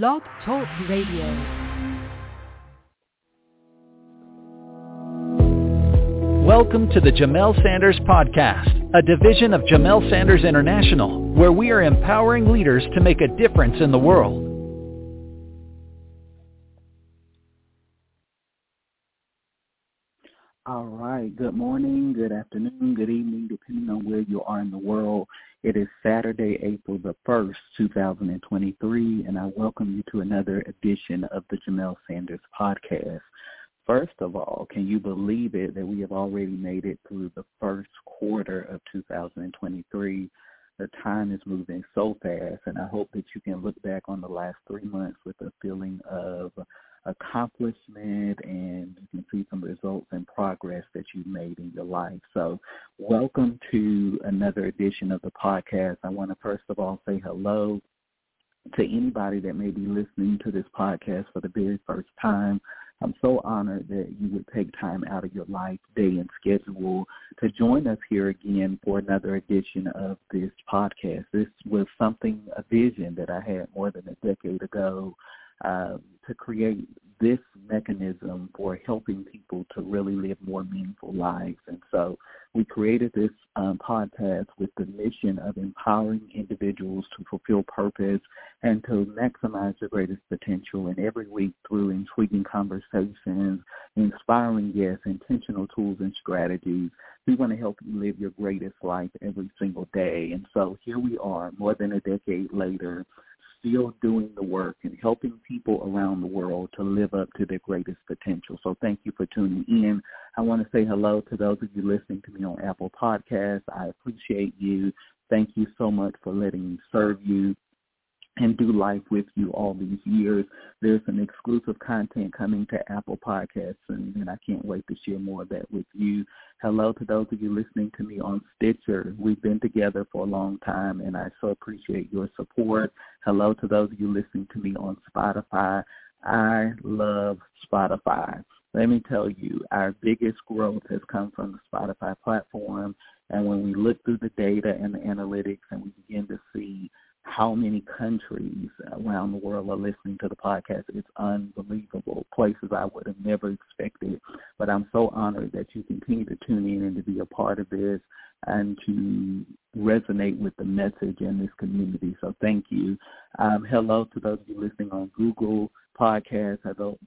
Blog Talk Radio. Welcome to the Jamelle Sanders Podcast, a division of Jamelle Sanders International, where we are empowering leaders to make a difference in the world. All right. Good morning, good afternoon, good evening, depending on where you are in the world. It is Saturday, April the 1st, 2023, and I welcome you to another edition of the Jamelle Sanders Podcast. First of all, can you believe it that we have already made it through the first quarter of 2023? The time is moving so fast, and I hope that you can look back on the last three months with a feeling of accomplishment and you can see some results and progress that you've made in your life. So welcome to another edition of the podcast. I want to first of all say hello to anybody that may be listening to this podcast for the very first time. I'm so honored that you would take time out of your life, day, and schedule to join us here again for another edition of this podcast. This was something, a vision that I had more than a decade ago um, to create this mechanism for helping people to really live more meaningful lives. And so we created this um, podcast with the mission of empowering individuals to fulfill purpose and to maximize their greatest potential. And every week through intriguing conversations, inspiring guests, intentional tools and strategies, we want to help you live your greatest life every single day. And so here we are, more than a decade later, still doing the work and helping people around the world to live up to their greatest potential. So thank you for tuning in. I want to say hello to those of you listening to me on Apple Podcasts. I appreciate you. Thank you so much for letting me serve you and do life with you all these years. There's some exclusive content coming to Apple Podcasts, and, and I can't wait to share more of that with you. Hello to those of you listening to me on Stitcher. We've been together for a long time, and I so appreciate your support. Hello to those of you listening to me on Spotify. I love Spotify. Let me tell you, our biggest growth has come from the Spotify platform. And when we look through the data and the analytics and we begin to see how many countries around the world are listening to the podcast. It's unbelievable. Places I would have never expected. But I'm so honored that you continue to tune in and to be a part of this and to resonate with the message in this community. So thank you. Um, hello to those of you listening on Google Podcasts. Hello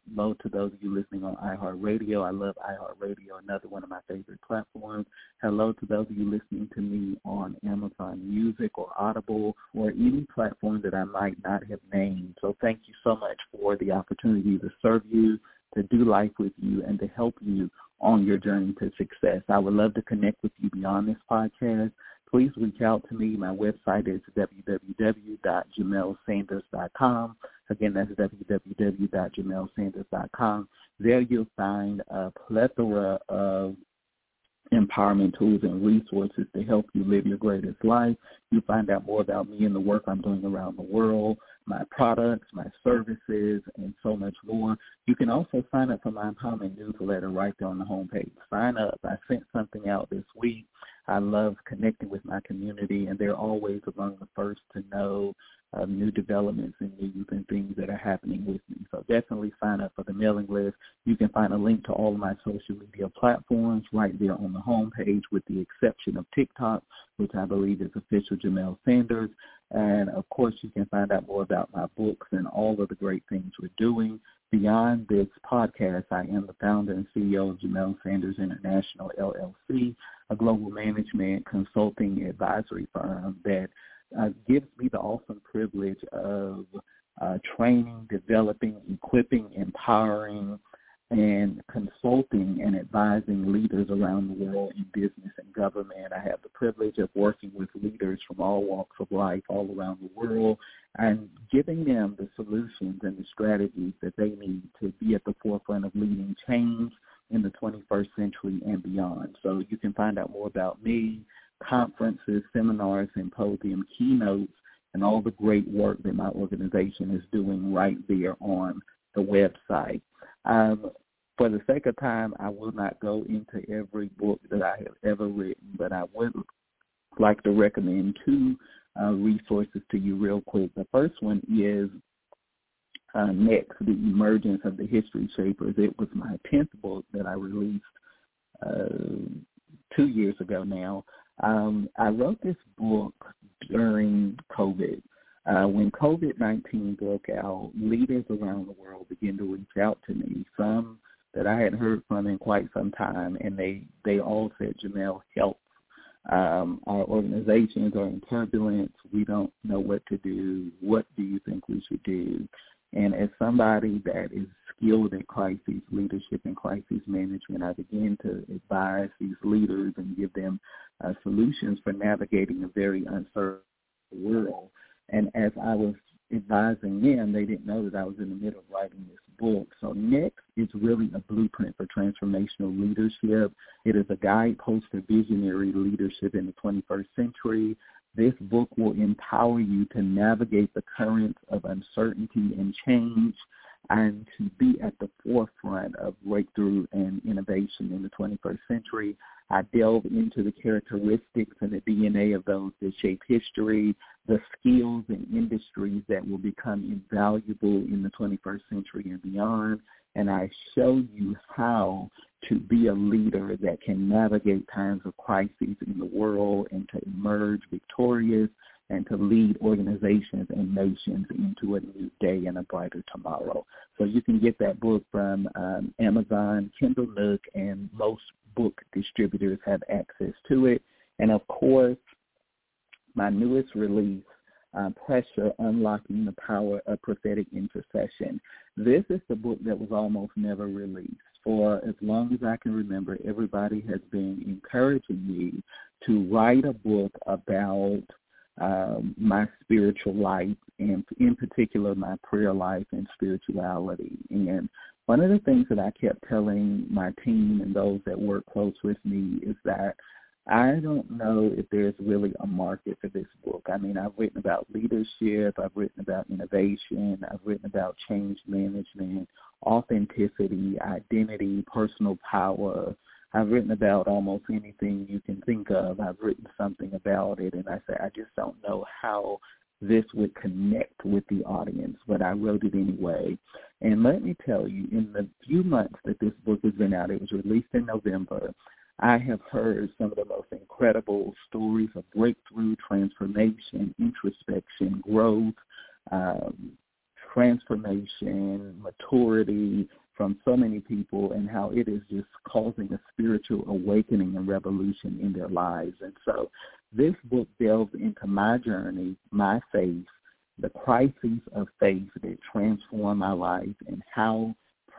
to those of you listening on iHeartRadio. I love iHeartRadio, another one of my favorite platforms. Hello to those of you listening to me on Amazon Music or Audible or any platform that I might not have named. So thank you so much for the opportunity to serve you, to do life with you, and to help you on your journey to success. I would love to connect with you beyond this podcast. Please reach out to me. My website is www.jamelsanders.com. Again, that's www.jamelsanders.com. There you'll find a plethora of empowerment tools and resources to help you live your greatest life. You find out more about me and the work I'm doing around the world, my products, my services, and so much more. You can also sign up for my empowerment newsletter right there on the homepage. Sign up. I sent something out this week. I love connecting with my community, and they're always among the first to know uh, new developments and news and things that are happening with me. So definitely sign up for the mailing list. You can find a link to all of my social media platforms right there on the home page with the exception of TikTok, which I believe is official Jamelle Sanders. And of course, you can find out more about my books and all of the great things we're doing. Beyond this podcast, I am the founder and CEO of Jamelle Sanders International LLC, a global management consulting advisory firm that uh, gives me the awesome privilege of uh, training, developing, equipping, empowering, and consulting and advising leaders around the world in business and government. I have the privilege of working with leaders from all walks of life all around the world and giving them the solutions and the strategies that they need to be at the forefront of leading change in the 21st century and beyond. So you can find out more about me, conferences, seminars, symposium, keynotes, and all the great work that my organization is doing right there on the website. Um, for the sake of time, I will not go into every book that I have ever written, but I would like to recommend two uh, resources to you real quick. The first one is uh, next, The Emergence of the History Shapers. It was my 10th book that I released uh, two years ago now. Um, I wrote this book during COVID. Uh, when COVID-19 broke out, leaders around the world began to reach out to me, some that I had heard from in quite some time, and they, they all said, Jamelle, help. Um, our organizations are in turbulence. We don't know what to do. What do you think we should do? And as somebody that is skilled in crisis leadership and crisis management, I begin to advise these leaders and give them uh, solutions for navigating a very uncertain world. And as I was advising them, they didn't know that I was in the middle of writing this book. So next is really a blueprint for transformational leadership. It is a guidepost for visionary leadership in the 21st century. This book will empower you to navigate the currents of uncertainty and change and to be at the forefront of breakthrough and innovation in the 21st century. I delve into the characteristics and the DNA of those that shape history, the skills and industries that will become invaluable in the 21st century and beyond, and I show you how to be a leader that can navigate times of crises in the world and to emerge victorious and to lead organizations and nations into a new day and a brighter tomorrow. So you can get that book from um, Amazon, Kindle Nook, and most book distributors have access to it. And of course, my newest release, uh, Pressure, Unlocking the Power of Prophetic Intercession. This is the book that was almost never released. For as long as I can remember, everybody has been encouraging me to write a book about um, my spiritual life and in particular my prayer life and spirituality. And one of the things that I kept telling my team and those that work close with me is that I don't know if there's really a market for this book. I mean, I've written about leadership, I've written about innovation, I've written about change management, authenticity, identity, personal power, I've written about almost anything you can think of. I've written something about it, and I say I just don't know how this would connect with the audience, but I wrote it anyway. And let me tell you, in the few months that this book has been out, it was released in November. I have heard some of the most incredible stories of breakthrough, transformation, introspection, growth, um, transformation, maturity, from so many people and how it is just causing a spiritual awakening and revolution in their lives. And so this book delves into my journey, my faith, the crises of faith that transform my life and how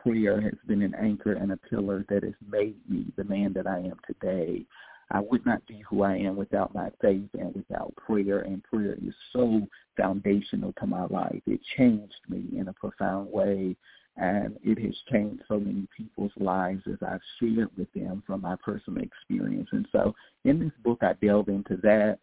prayer has been an anchor and a pillar that has made me the man that I am today. I would not be who I am without my faith and without prayer, and prayer is so foundational to my life. It changed me in a profound way and it has changed so many people's lives as I've shared with them from my personal experience. And so in this book, I delve into that.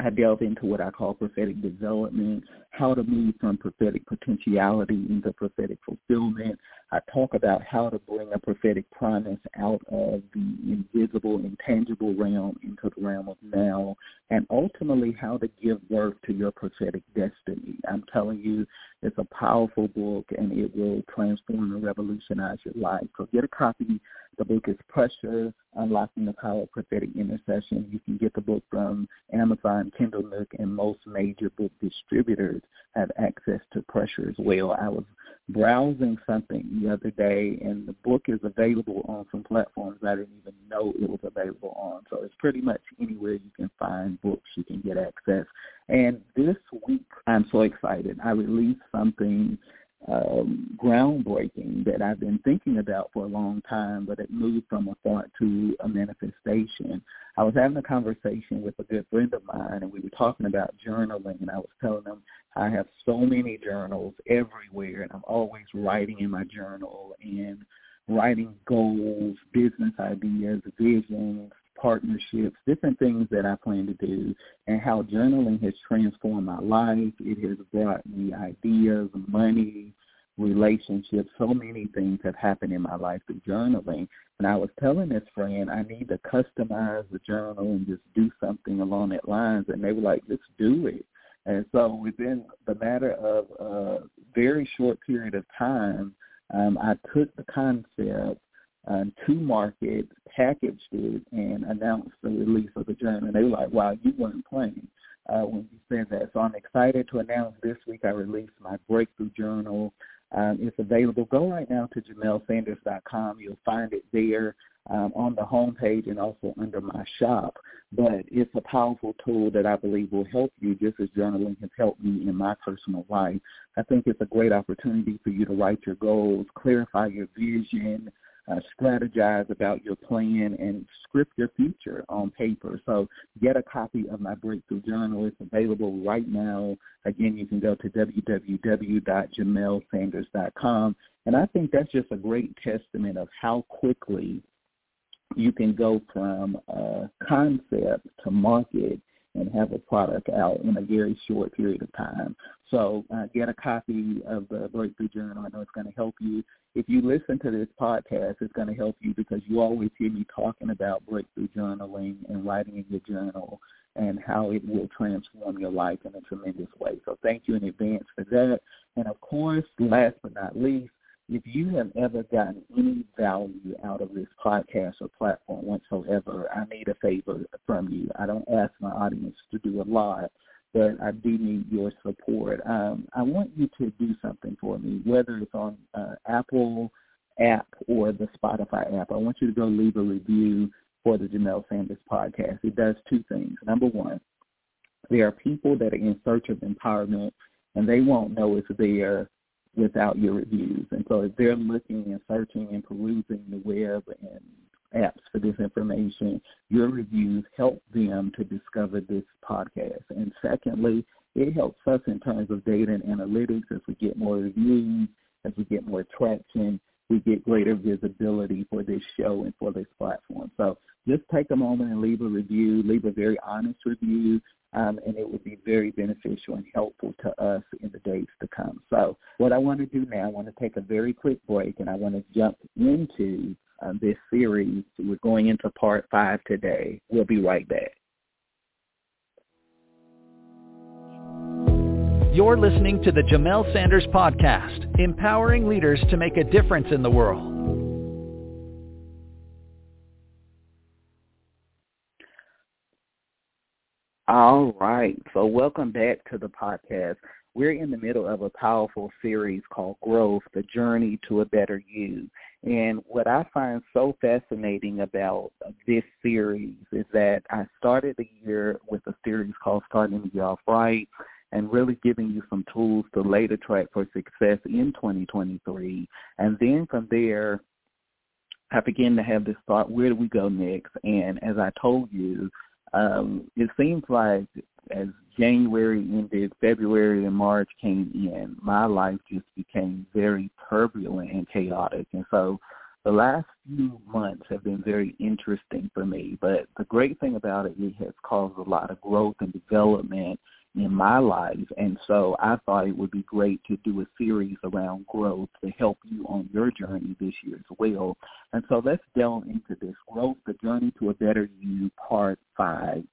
I delve into what I call prophetic development, how to move from prophetic potentiality into prophetic fulfillment. I talk about how to bring a prophetic promise out of the invisible, intangible realm into the realm of now, and ultimately how to give birth to your prophetic destiny. I'm telling you, it's a powerful book, and it will transform and revolutionize your life. So get a copy the book is Pressure, Unlocking the Power of Prophetic Intercession. You can get the book from Amazon, Kindle Nook, and most major book distributors have access to Pressure as well. I was browsing something the other day, and the book is available on some platforms I didn't even know it was available on. So it's pretty much anywhere you can find books, you can get access. And this week, I'm so excited. I released something um, groundbreaking that I've been thinking about for a long time, but it moved from a thought to a manifestation. I was having a conversation with a good friend of mine, and we were talking about journaling, and I was telling him I have so many journals everywhere, and I'm always writing in my journal and writing goals, business ideas, visions, partnerships, different things that I plan to do, and how journaling has transformed my life. It has brought me ideas, money, relationships. So many things have happened in my life through journaling. And I was telling this friend, I need to customize the journal and just do something along that lines. And they were like, let's do it. And so within the matter of a very short period of time, um, I took the concept um, to market, packaged it, and announced the release of the journal. And they were like, wow, you weren't playing uh, when you said that. So I'm excited to announce this week I released my breakthrough journal. Um, it's available. Go right now to JamelSanders.com. You'll find it there um, on the homepage and also under my shop. But it's a powerful tool that I believe will help you just as journaling has helped me in my personal life. I think it's a great opportunity for you to write your goals, clarify your vision, uh, strategize about your plan and script your future on paper. So get a copy of my breakthrough journal. It's available right now. Again, you can go to www.jamelsanders.com. And I think that's just a great testament of how quickly you can go from a concept to market and have a product out in a very short period of time. So uh, get a copy of the Breakthrough Journal. I know it's going to help you. If you listen to this podcast, it's going to help you because you always hear me talking about breakthrough journaling and writing in your journal and how it will transform your life in a tremendous way. So thank you in advance for that. And of course, last but not least, if you have ever gotten any value out of this podcast or platform whatsoever, I need a favor from you. I don't ask my audience to do a lot, but I do need your support. Um, I want you to do something for me, whether it's on uh, Apple app or the Spotify app. I want you to go leave a review for the Jamelle Sanders podcast. It does two things. Number one, there are people that are in search of empowerment and they won't know it's there without your reviews. And so if they're looking and searching and perusing the web and apps for this information, your reviews help them to discover this podcast. And secondly, it helps us in terms of data and analytics as we get more reviews, as we get more traction, we get greater visibility for this show and for this platform. So just take a moment and leave a review, leave a very honest review, um, and it would be very beneficial and helpful to us in the days to come. So what I want to do now, I want to take a very quick break, and I want to jump into uh, this series. We're going into part five today. We'll be right back. You're listening to the Jamelle Sanders Podcast, empowering leaders to make a difference in the world. All right. So welcome back to the podcast. We're in the middle of a powerful series called Growth, the Journey to a Better You. And what I find so fascinating about this series is that I started the year with a series called Starting the Off Right and really giving you some tools to lay the track for success in 2023. And then from there, I began to have this thought, where do we go next? And as I told you, um, it seems like as January ended, February and March came in, my life just became very turbulent and chaotic. And so the last few months have been very interesting for me. But the great thing about it, it has caused a lot of growth and development in my life. And so I thought it would be great to do a series around growth to help you on your journey this year as well. And so let's delve into this growth, the journey to a better you, part five.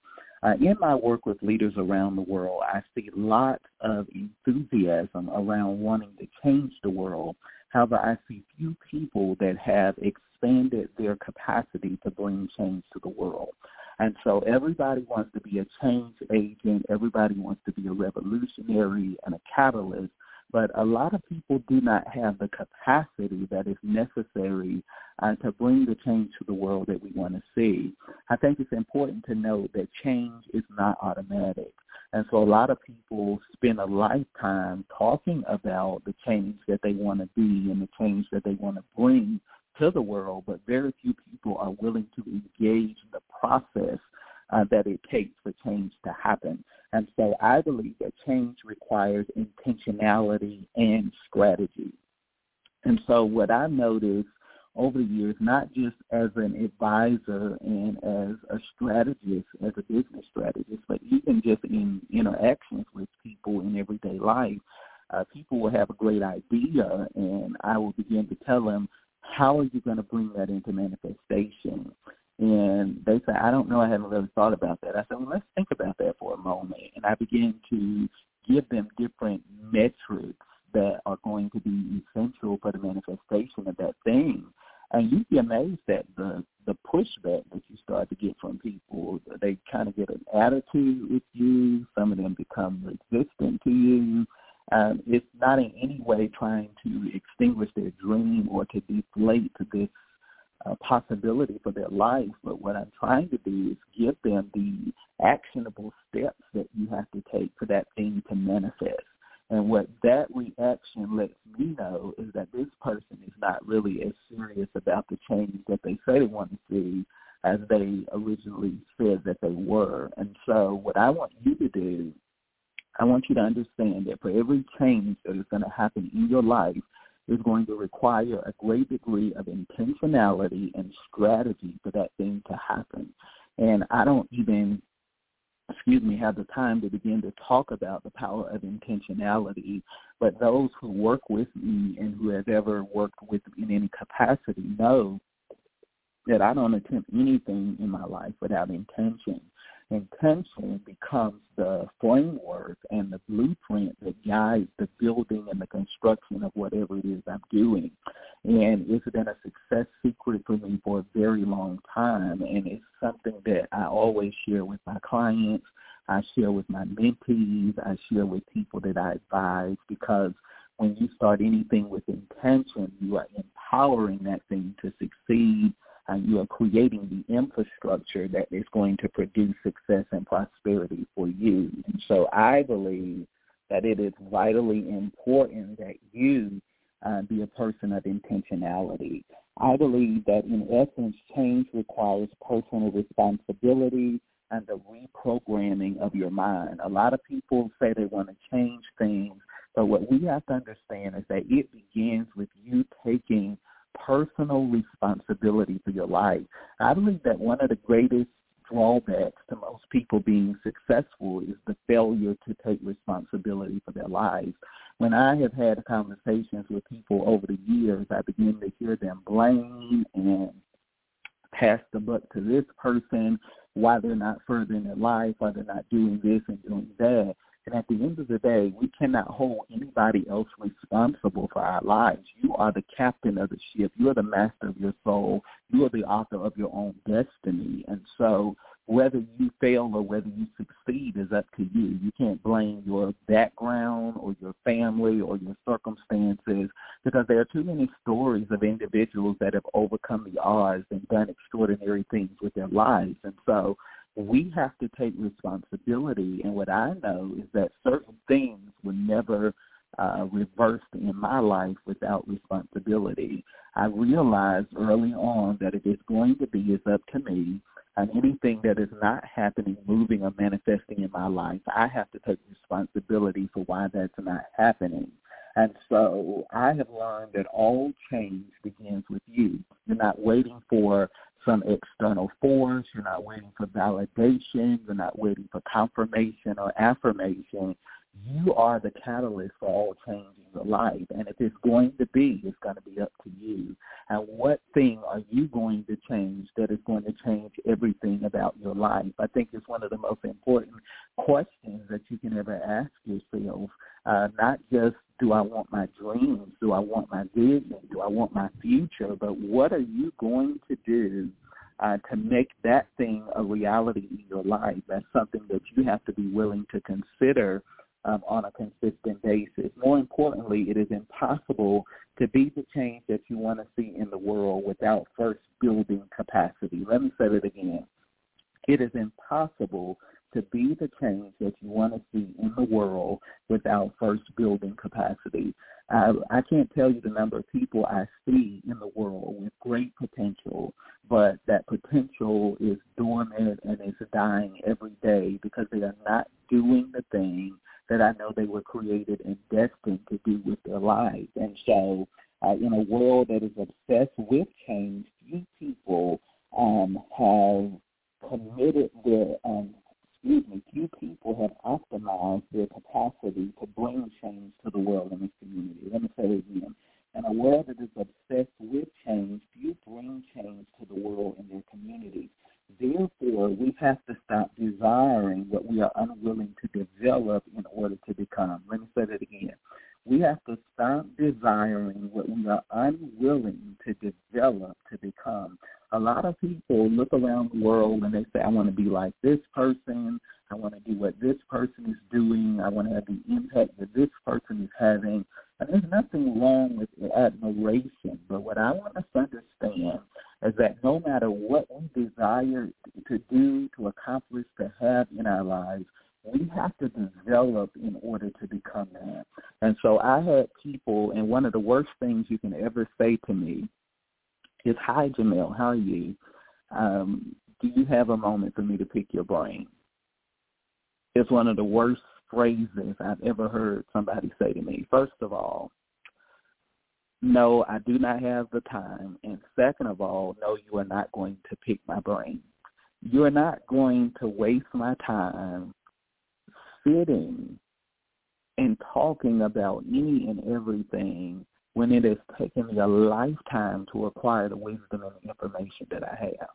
Uh, in my work with leaders around the world, I see lots of enthusiasm around wanting to change the world. However, I see few people that have expanded their capacity to bring change to the world. And so everybody wants to be a change agent. Everybody wants to be a revolutionary and a catalyst. But a lot of people do not have the capacity that is necessary uh, to bring the change to the world that we want to see. I think it's important to note that change is not automatic. And so a lot of people spend a lifetime talking about the change that they want to be and the change that they want to bring to the world, but very few people are willing to engage in the process uh, that it takes for change to happen. And so I believe that change requires intentionality and strategy. And so what I noticed over the years, not just as an advisor and as a strategist, as a business strategist, but even just in interactions with people in everyday life, uh, people will have a great idea and I will begin to tell them, how are you going to bring that into manifestation? And they say, I don't know, I haven't really thought about that. I said, well, let's think about that for a moment. And I began to give them different metrics that are going to be essential for the manifestation of that thing. And you'd be amazed at the the pushback that you start to get from people. They kind of get an attitude with you. Some of them become resistant to you. Um, it's not in any way trying to extinguish their dream or to deflate this uh, possibility for their life. But what I'm trying to do is give them the actionable steps that you have to take for that thing to manifest. And what that reaction lets me know is that this person is not really as serious about the change that they say they want to see as they originally said that they were. And so what I want you to do, I want you to understand that for every change that is going to happen in your life is going to require a great degree of intentionality and strategy for that thing to happen. And I don't even excuse me, have the time to begin to talk about the power of intentionality. But those who work with me and who have ever worked with me in any capacity know that I don't attempt anything in my life without intention intention becomes the framework and the blueprint that guides the building and the construction of whatever it is I'm doing. And it's been a success secret for me for a very long time. And it's something that I always share with my clients. I share with my mentees. I share with people that I advise because when you start anything with intention, you are empowering that thing to succeed and you are creating the infrastructure that is going to produce success and prosperity for you. And so I believe that it is vitally important that you uh, be a person of intentionality. I believe that in essence, change requires personal responsibility and the reprogramming of your mind. A lot of people say they want to change things, but what we have to understand is that it begins with you taking personal responsibility for your life. I believe that one of the greatest drawbacks to most people being successful is the failure to take responsibility for their lives. When I have had conversations with people over the years, I begin to hear them blame and pass the buck to this person, why they're not furthering their life, why they're not doing this and doing that. And at the end of the day, we cannot hold anybody else responsible for our lives. You are the captain of the ship. You are the master of your soul. You are the author of your own destiny. And so whether you fail or whether you succeed is up to you. You can't blame your background or your family or your circumstances because there are too many stories of individuals that have overcome the odds and done extraordinary things with their lives. And so we have to take responsibility. And what I know is that certain things were never uh, reversed in my life without responsibility. I realized early on that it is going to be, it's up to me. And anything that is not happening, moving, or manifesting in my life, I have to take responsibility for why that's not happening. And so I have learned that all change begins with you. You're not waiting for some external force. You're not waiting for validation. You're not waiting for confirmation or affirmation. You are the catalyst for all change in your life. And if it's going to be, it's going to be up to you. And what thing are you going to change that is going to change everything about your life? I think it's one of the most important questions that you can ever ask yourself. Uh, not just do I want my dreams? Do I want my vision? Do I want my future? But what are you going to do uh, to make that thing a reality in your life? That's something that you have to be willing to consider um, on a consistent basis. More importantly, it is impossible to be the change that you want to see in the world without first building capacity. Let me say it again. It is impossible to be the change that you want to see in the world without first building capacity. I, I can't tell you the number of people I see in the world with great potential, but that potential is dormant and is dying every day because they are not doing the thing that I know they were created and destined to do with their lives. And so uh, in a world that is obsessed with change, few people um, have committed their um, excuse me, few people have optimized their capacity to bring change to the world and its community. Let me say it again. In a world that is obsessed with change, few bring change to the world and their community. Therefore, we have to stop desiring what we are unwilling to develop in order to become. Let me say that again. A lot of people look around the world and they say, I want to be like this person. I want to do what this person is doing. I want to have the impact that this person is having. And there's nothing wrong with admiration. But what I want us to understand is that no matter what we desire to do, to accomplish, to have in our lives, we have to develop in order to become that. And so I had people, and one of the worst things you can ever say to me is, hi, Jamelle, how are you? Um, do you have a moment for me to pick your brain? It's one of the worst phrases I've ever heard somebody say to me. First of all, no, I do not have the time. And second of all, no, you are not going to pick my brain. You are not going to waste my time sitting and talking about any and everything when it has taken me a lifetime to acquire the wisdom and information that I have.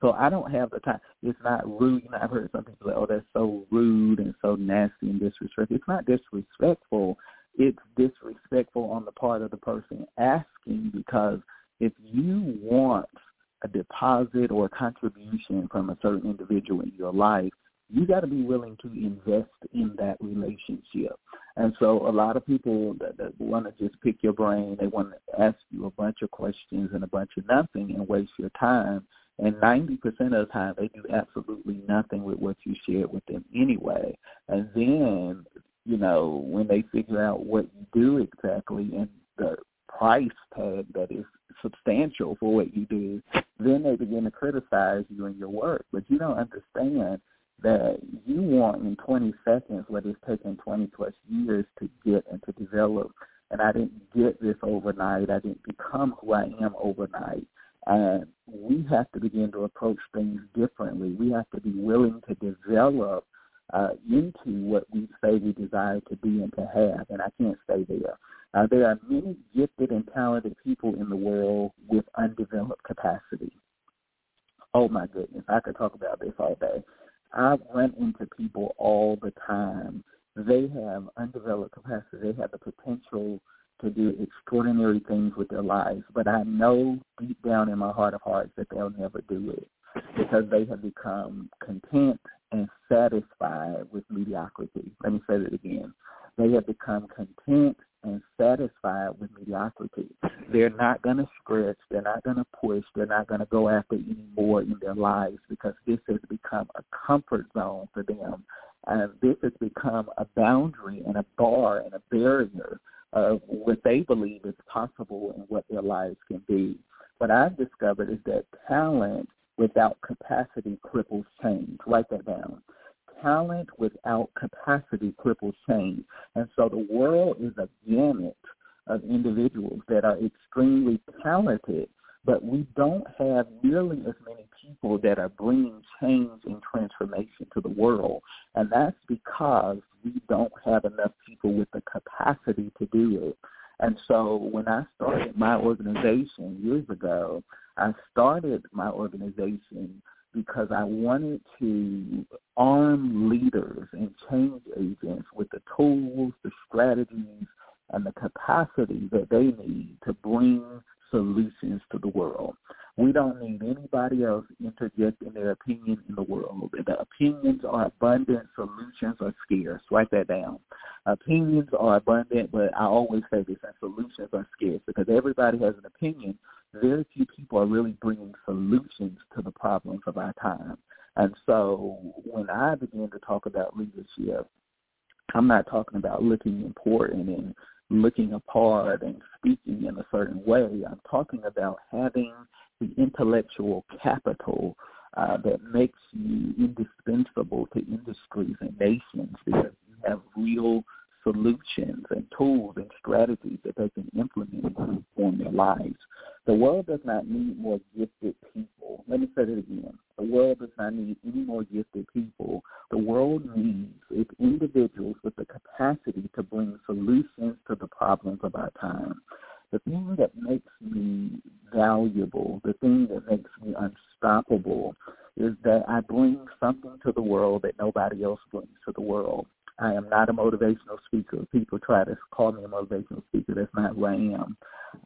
So I don't have the time. It's not rude. You know, I've heard some people say, oh, that's so rude and so nasty and disrespectful. It's not disrespectful. It's disrespectful on the part of the person asking because if you want a deposit or a contribution from a certain individual in your life, you got to be willing to invest in that relationship. And so a lot of people that, that want to just pick your brain, they want to ask you a bunch of questions and a bunch of nothing and waste your time. And 90% of the time, they do absolutely nothing with what you shared with them anyway. And then, you know, when they figure out what you do exactly and the price tag that is substantial for what you do, then they begin to criticize you and your work. But you don't understand that you want in 20 seconds what it's taken 20 plus years to get and to develop. And I didn't get this overnight. I didn't become who I am overnight. And we have to begin to approach things differently. We have to be willing to develop uh, into what we say we desire to be and to have. And I can't stay there. Uh, there are many gifted and talented people in the world with undeveloped capacity. Oh my goodness, I could talk about this all day. I run into people all the time. They have undeveloped capacity. They have the potential to do extraordinary things with their lives, but I know deep down in my heart of hearts that they'll never do it because they have become content and satisfied with mediocrity. Let me say that again. They have become content and satisfied with mediocrity. They're not going to stretch. They're not going to push. They're not going to go after any more in their lives because this has become a comfort zone for them. And this has become a boundary and a bar and a barrier of what they believe is possible and what their lives can be. What I've discovered is that talent without capacity cripples change. Write that down talent without capacity cripples change. And so the world is a gamut of individuals that are extremely talented, but we don't have nearly as many people that are bringing change and transformation to the world. And that's because we don't have enough people with the capacity to do it. And so when I started my organization years ago, I started my organization because I wanted to arm leaders and change agents with the tools, the strategies, and the capacity that they need to bring solutions to the world. We don't need anybody else interjecting their opinion in the world. The opinions are abundant, solutions are scarce. Write that down. Opinions are abundant, but I always say this, and solutions are scarce because everybody has an opinion, very few people are really bringing solutions to the problems of our time. And so when I begin to talk about leadership, I'm not talking about looking important and looking apart and speaking in a certain way. I'm talking about having the intellectual capital uh, that makes you indispensable to industries and nations because you have real solutions and tools and strategies that they can implement to transform their lives. The world does not need more gifted people. Let me say it again. The world does not need any more gifted people. The world needs its individuals with the capacity to bring solutions to the problems of our time. The thing that makes me valuable, the thing that makes me unstoppable is that I bring something to the world that nobody else brings to the world. I am not a motivational speaker. People try to call me a motivational speaker. That's not who I am.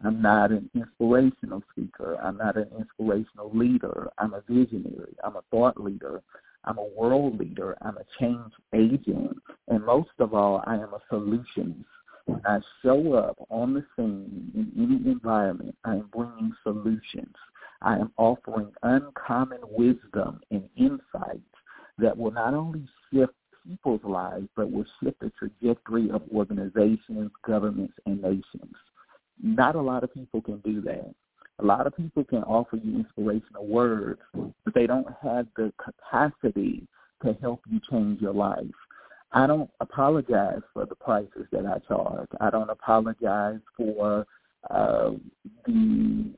I'm not an inspirational speaker. I'm not an inspirational leader. I'm a visionary. I'm a thought leader. I'm a world leader. I'm a change agent. And most of all, I am a solutionist. When I show up on the scene in any environment, I am bringing solutions. I am offering uncommon wisdom and insights that will not only shift people's lives, but will shift the trajectory of organizations, governments, and nations. Not a lot of people can do that. A lot of people can offer you inspirational words, but they don't have the capacity to help you change your life. I don't apologize for the prices that I charge. I don't apologize for uh, the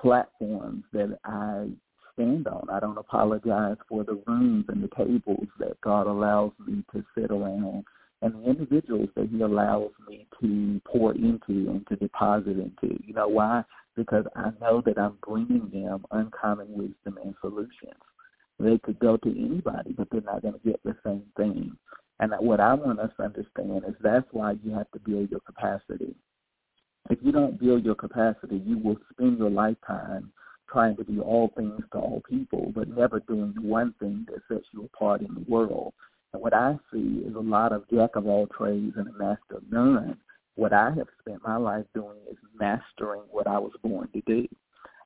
platforms that I stand on. I don't apologize for the rooms and the tables that God allows me to sit around and the individuals that he allows me to pour into and to deposit into. You know why? Because I know that I'm bringing them uncommon wisdom and solutions. They could go to anybody, but they're not going to get the same thing. And what I want us to understand is that's why you have to build your capacity. If you don't build your capacity, you will spend your lifetime trying to be all things to all people, but never doing one thing that sets you apart in the world. And what I see is a lot of jack of all trades and a master of none. What I have spent my life doing is mastering what I was born to do.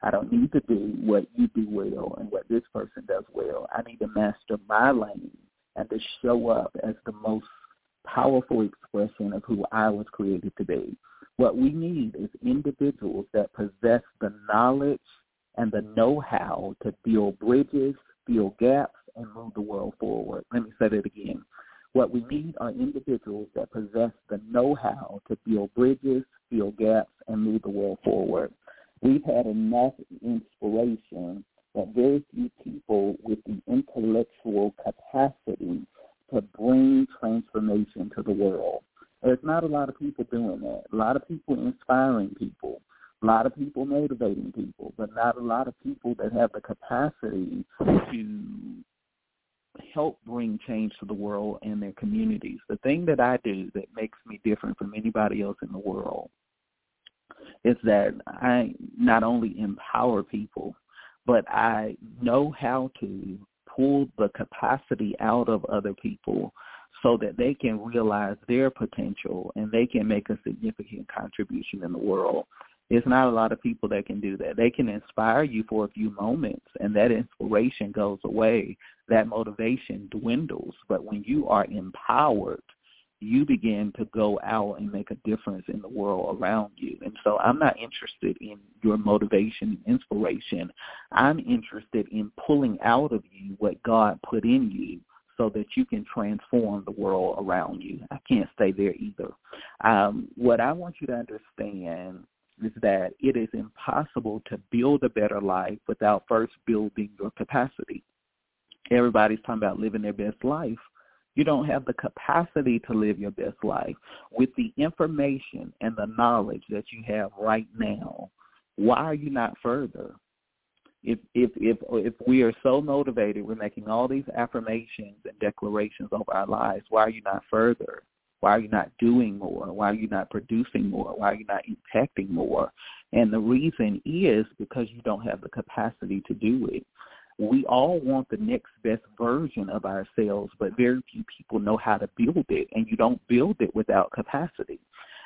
I don't need to do what you do well and what this person does well. I need to master my lane and to show up as the most powerful expression of who I was created to be. What we need is individuals that possess the knowledge and the know-how to build bridges, fill gaps, and move the world forward. Let me say that again. What we need are individuals that possess the know-how to build bridges, fill gaps, and move the world forward. We've had enough inspiration that very few people with the intellectual capacity to bring transformation to the world. There's not a lot of people doing that. A lot of people inspiring people. A lot of people motivating people, but not a lot of people that have the capacity to help bring change to the world and their communities. The thing that I do that makes me different from anybody else in the world is that I not only empower people, but I know how to pull the capacity out of other people so that they can realize their potential and they can make a significant contribution in the world. It's not a lot of people that can do that. They can inspire you for a few moments and that inspiration goes away. That motivation dwindles. But when you are empowered, you begin to go out and make a difference in the world around you. And so I'm not interested in your motivation and inspiration. I'm interested in pulling out of you what God put in you so that you can transform the world around you. I can't stay there either. Um, what I want you to understand is that it is impossible to build a better life without first building your capacity. Everybody's talking about living their best life. You don't have the capacity to live your best life. With the information and the knowledge that you have right now, why are you not further? If if if if we are so motivated, we're making all these affirmations and declarations over our lives. Why are you not further? Why are you not doing more? Why are you not producing more? Why are you not impacting more? And the reason is because you don't have the capacity to do it. We all want the next best version of ourselves, but very few people know how to build it, and you don't build it without capacity.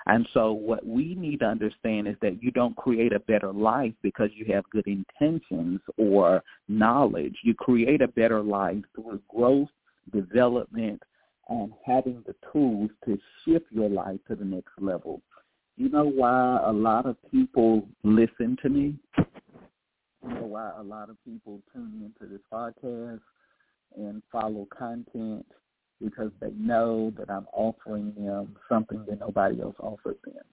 And so what we need to understand is that you don't create a better life because you have good intentions or knowledge. You create a better life through growth, development, and having the tools to shift your life to the next level. You know why a lot of people listen to me? You know why a lot of people tune into this podcast and follow content because they know that I'm offering them something that nobody else offers them.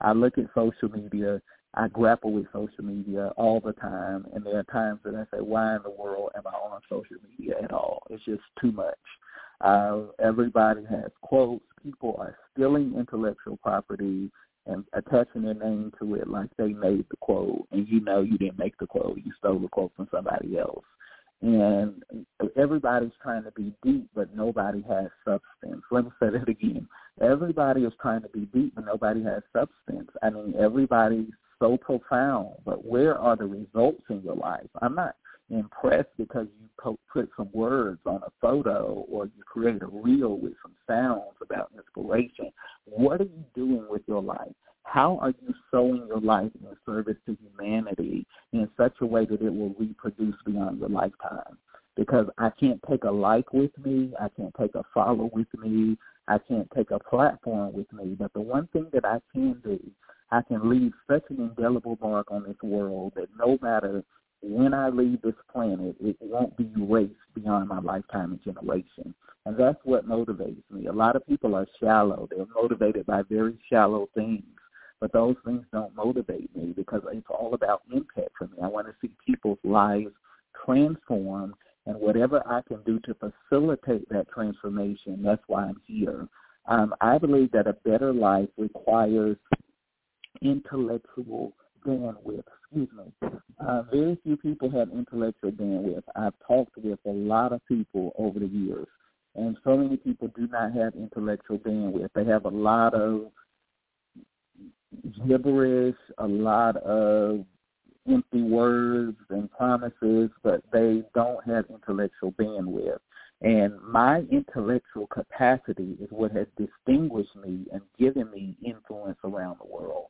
I look at social media, I grapple with social media all the time, and there are times that I say, why in the world am I on social media at all? It's just too much. Uh, everybody has quotes. People are stealing intellectual property and attaching their name to it like they made the quote, and you know you didn't make the quote. You stole the quote from somebody else. And everybody's trying to be deep, but nobody has substance. Let me say that again. Everybody is trying to be deep, but nobody has substance. I mean, everybody's so profound, but where are the results in your life? I'm not impressed because you put some words on a photo or you create a reel with some sounds about inspiration. What are you doing with your life? How are you sowing your life in service to humanity in such a way that it will reproduce beyond your lifetime? Because I can't take a like with me, I can't take a follow with me, I can't take a platform with me. But the one thing that I can do, I can leave such an indelible mark on this world that no matter when I leave this planet, it won't be erased beyond my lifetime and generation. And that's what motivates me. A lot of people are shallow. They're motivated by very shallow things. But those things don't motivate me because it's all about impact for me. I want to see people's lives transform and whatever I can do to facilitate that transformation, that's why I'm here. Um, I believe that a better life requires intellectual bandwidth. Me. Uh, very few people have intellectual bandwidth. I've talked with a lot of people over the years, and so many people do not have intellectual bandwidth. They have a lot of gibberish, a lot of empty words and promises, but they don't have intellectual bandwidth. And my intellectual capacity is what has distinguished me and given me influence around the world.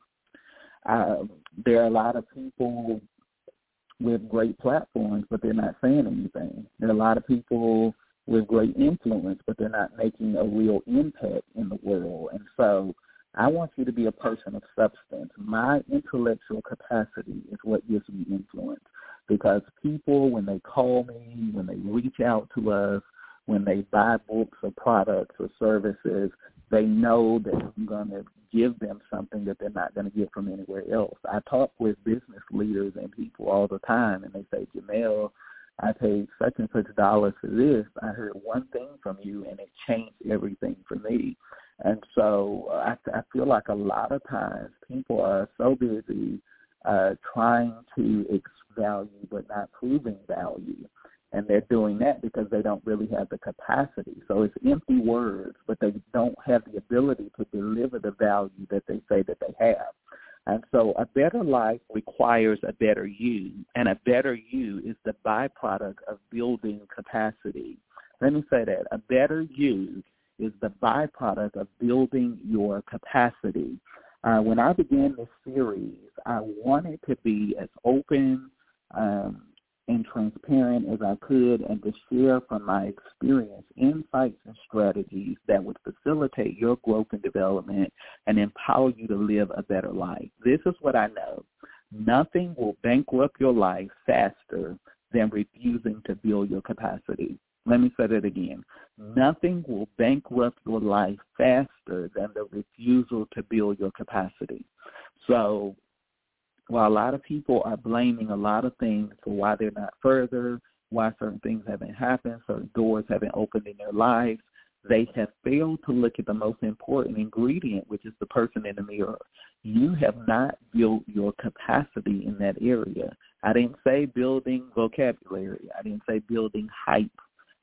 Um, there are a lot of people with great platforms, but they're not saying anything. There are a lot of people with great influence, but they're not making a real impact in the world. And so I want you to be a person of substance. My intellectual capacity is what gives me influence because people, when they call me, when they reach out to us, when they buy books or products or services, they know that I'm going to give them something that they're not going to get from anywhere else. I talk with business leaders and people all the time, and they say, Jamelle, I paid such and such dollars for this. I heard one thing from you, and it changed everything for me. And so uh, I, I feel like a lot of times people are so busy uh, trying to ex value but not proving value and they're doing that because they don't really have the capacity. So it's empty words, but they don't have the ability to deliver the value that they say that they have. And so a better life requires a better you, and a better you is the byproduct of building capacity. Let me say that. A better you is the byproduct of building your capacity. Uh, when I began this series, I wanted to be as open um, and transparent as I could and to share from my experience insights and strategies that would facilitate your growth and development and empower you to live a better life. This is what I know. Nothing will bankrupt your life faster than refusing to build your capacity. Let me say that again. Nothing will bankrupt your life faster than the refusal to build your capacity. So while a lot of people are blaming a lot of things for why they're not further, why certain things haven't happened, certain doors haven't opened in their lives, they have failed to look at the most important ingredient, which is the person in the mirror. You have not built your capacity in that area. I didn't say building vocabulary. I didn't say building hype.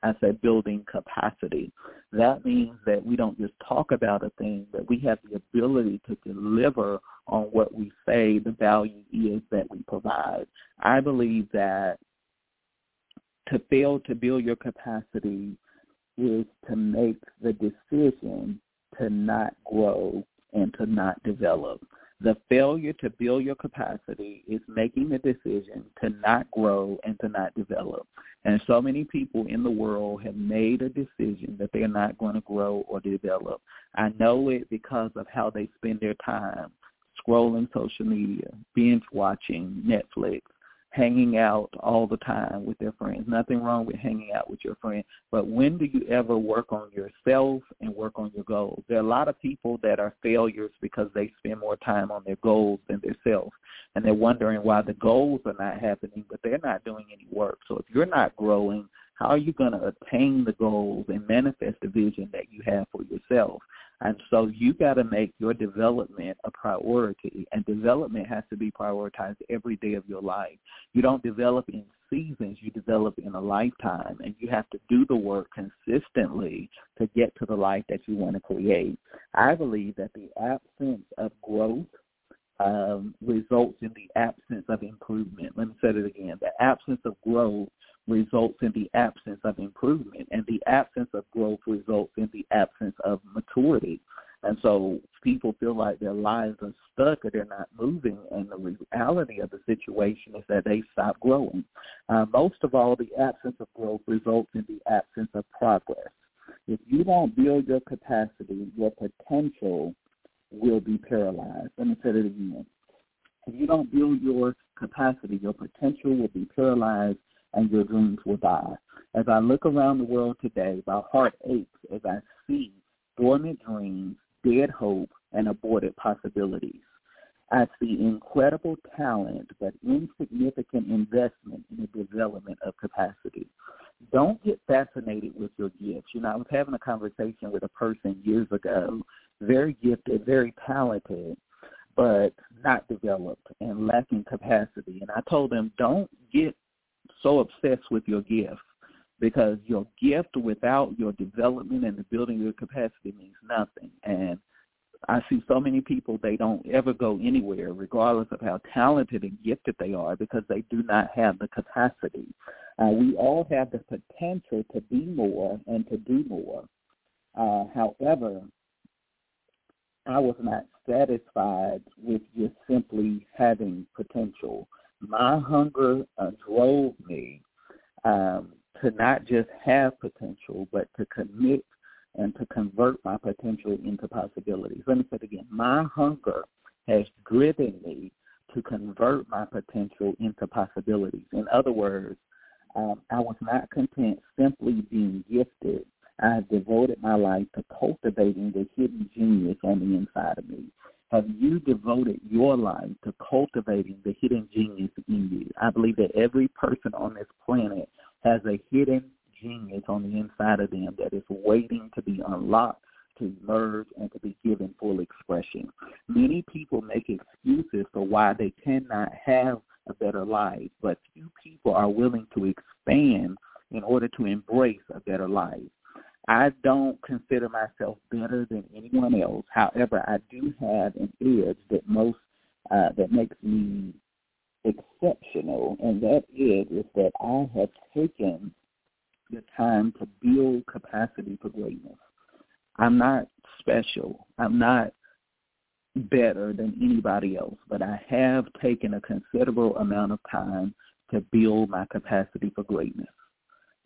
I said building capacity. That means that we don't just talk about a thing, but we have the ability to deliver on what we say the value is that we provide. I believe that to fail to build your capacity is to make the decision to not grow and to not develop. The failure to build your capacity is making the decision to not grow and to not develop. And so many people in the world have made a decision that they're not going to grow or develop. I know it because of how they spend their time scrolling social media, binge watching Netflix, hanging out all the time with their friends. Nothing wrong with hanging out with your friends. But when do you ever work on yourself and work on your goals? There are a lot of people that are failures because they spend more time on their goals than their self. And they're wondering why the goals are not happening, but they're not doing any work. So if you're not growing, how are you going to attain the goals and manifest the vision that you have for yourself? And so you got to make your development a priority, and development has to be prioritized every day of your life. You don't develop in seasons, you develop in a lifetime, and you have to do the work consistently to get to the life that you want to create. I believe that the absence of growth um, results in the absence of improvement. Let me say it again. The absence of growth results in the absence of improvement, and the absence of growth results in the absence of maturity. And so people feel like their lives are stuck or they're not moving, and the reality of the situation is that they stop growing. Uh, most of all, the absence of growth results in the absence of progress. If you don't build your capacity, your potential will be paralyzed. Let me say it again. If you don't build your capacity, your potential will be paralyzed and your dreams will die. As I look around the world today, my heart aches as I see dormant dreams, dead hope, and aborted possibilities. I see incredible talent, but insignificant investment in the development of capacity. Don't get fascinated with your gifts. You know, I was having a conversation with a person years ago, very gifted, very talented, but not developed and lacking capacity. And I told them, don't get so obsessed with your gift because your gift without your development and the building of your capacity means nothing. And I see so many people they don't ever go anywhere, regardless of how talented and gifted they are, because they do not have the capacity. Uh, we all have the potential to be more and to do more. Uh, however, I was not satisfied with just simply having potential my hunger uh, drove me um, to not just have potential, but to commit and to convert my potential into possibilities. Let me say it again. My hunger has driven me to convert my potential into possibilities. In other words, um, I was not content simply being gifted. I have devoted my life to cultivating the hidden genius on the inside of me. Have you devoted your life to cultivating the hidden genius in you? I believe that every person on this planet has a hidden genius on the inside of them that is waiting to be unlocked, to emerge, and to be given full expression. Many people make excuses for why they cannot have a better life, but few people are willing to expand in order to embrace a better life. I don't consider myself better than anyone else. However, I do have an edge that most uh, that makes me exceptional, and that edge is that I have taken the time to build capacity for greatness. I'm not special. I'm not better than anybody else, but I have taken a considerable amount of time to build my capacity for greatness,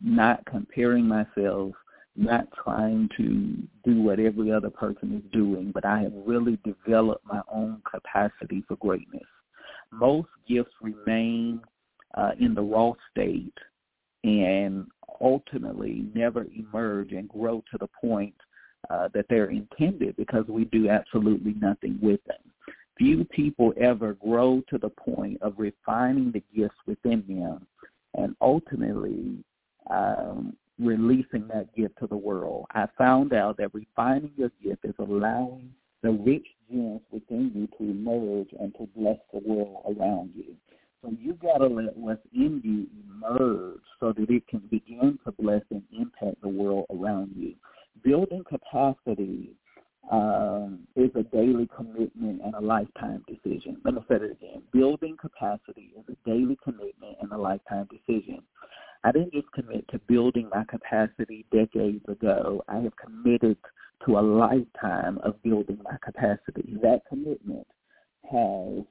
not comparing myself not trying to do what every other person is doing, but I have really developed my own capacity for greatness. Most gifts remain uh, in the raw state and ultimately never emerge and grow to the point uh, that they're intended because we do absolutely nothing with them. Few people ever grow to the point of refining the gifts within them and ultimately um, releasing that gift to the world. I found out that refining your gift is allowing the rich gems within you to emerge and to bless the world around you. So you've got to let what's in you emerge so that it can begin to bless and impact the world around you. Building capacity um, is a daily commitment and a lifetime decision. Let me say it again. Building capacity is a daily commitment and a lifetime decision. I didn't just commit to building my capacity decades ago. I have committed to a lifetime of building my capacity. That commitment has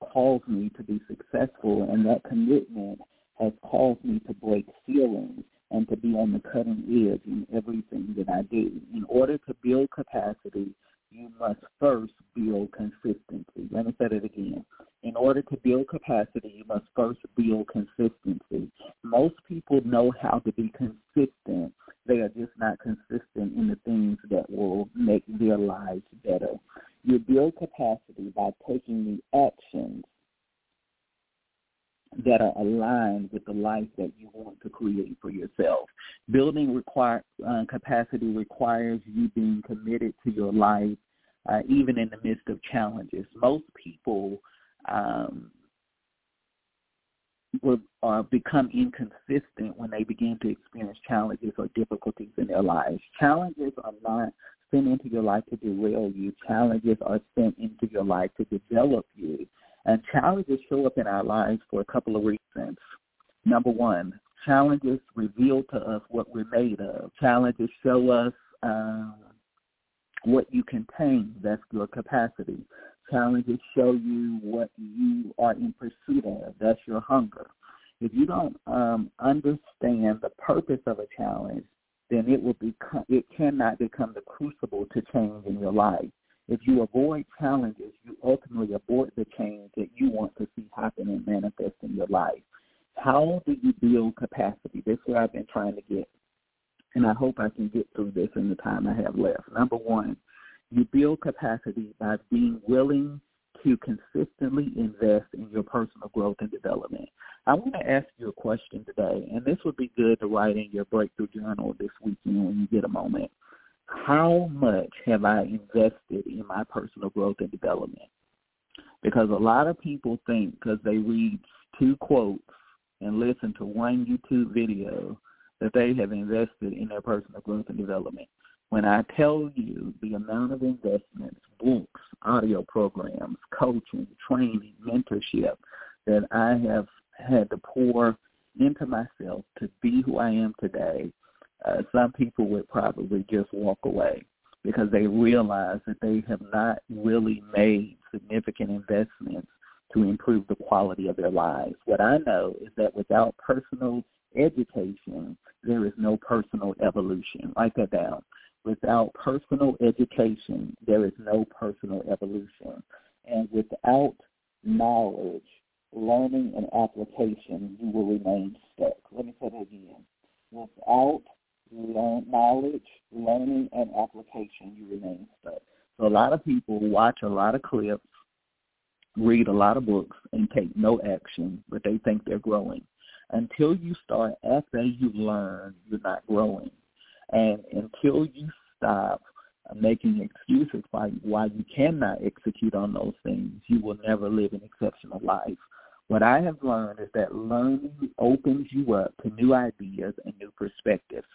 caused me to be successful, and that commitment has caused me to break ceilings and to be on the cutting edge in everything that I do. In order to build capacity, you must first build consistency. Let me say that again. In order to build capacity, you must first build consistency. Most people know how to be consistent. They are just not consistent in the things that will make their lives better. You build capacity by taking the actions that are aligned with the life that you want to create for yourself. Building require, uh, capacity requires you being committed to your life, uh, even in the midst of challenges. Most people um, will uh, become inconsistent when they begin to experience challenges or difficulties in their lives. Challenges are not sent into your life to derail you. Challenges are sent into your life to develop you. And challenges show up in our lives for a couple of reasons. Number one, challenges reveal to us what we're made of. Challenges show us um, what you contain. That's your capacity. Challenges show you what you are in pursuit of. That's your hunger. If you don't um, understand the purpose of a challenge, then it will become it cannot become the crucible to change in your life. If you avoid challenges, you ultimately abort the change that you want to see happen and manifest in your life. How do you build capacity? This is what I've been trying to get, and I hope I can get through this in the time I have left. Number one, you build capacity by being willing to consistently invest in your personal growth and development. I want to ask you a question today, and this would be good to write in your breakthrough journal this weekend when you get a moment. How much have I invested in my personal growth and development? Because a lot of people think because they read two quotes and listen to one YouTube video that they have invested in their personal growth and development. When I tell you the amount of investments, books, audio programs, coaching, training, mentorship that I have had to pour into myself to be who I am today, uh, some people would probably just walk away because they realize that they have not really made significant investments to improve the quality of their lives. What I know is that without personal education, there is no personal evolution. Write that down. Without personal education, there is no personal evolution. And without knowledge, learning, and application, you will remain stuck. Let me say that again. Without learn, knowledge, learning, and application, you remain stuck. So a lot of people watch a lot of clips, read a lot of books, and take no action, but they think they're growing. Until you start, after you learn, you're not growing. And until you stop making excuses why why you cannot execute on those things, you will never live an exceptional life. What I have learned is that learning opens you up to new ideas and new perspectives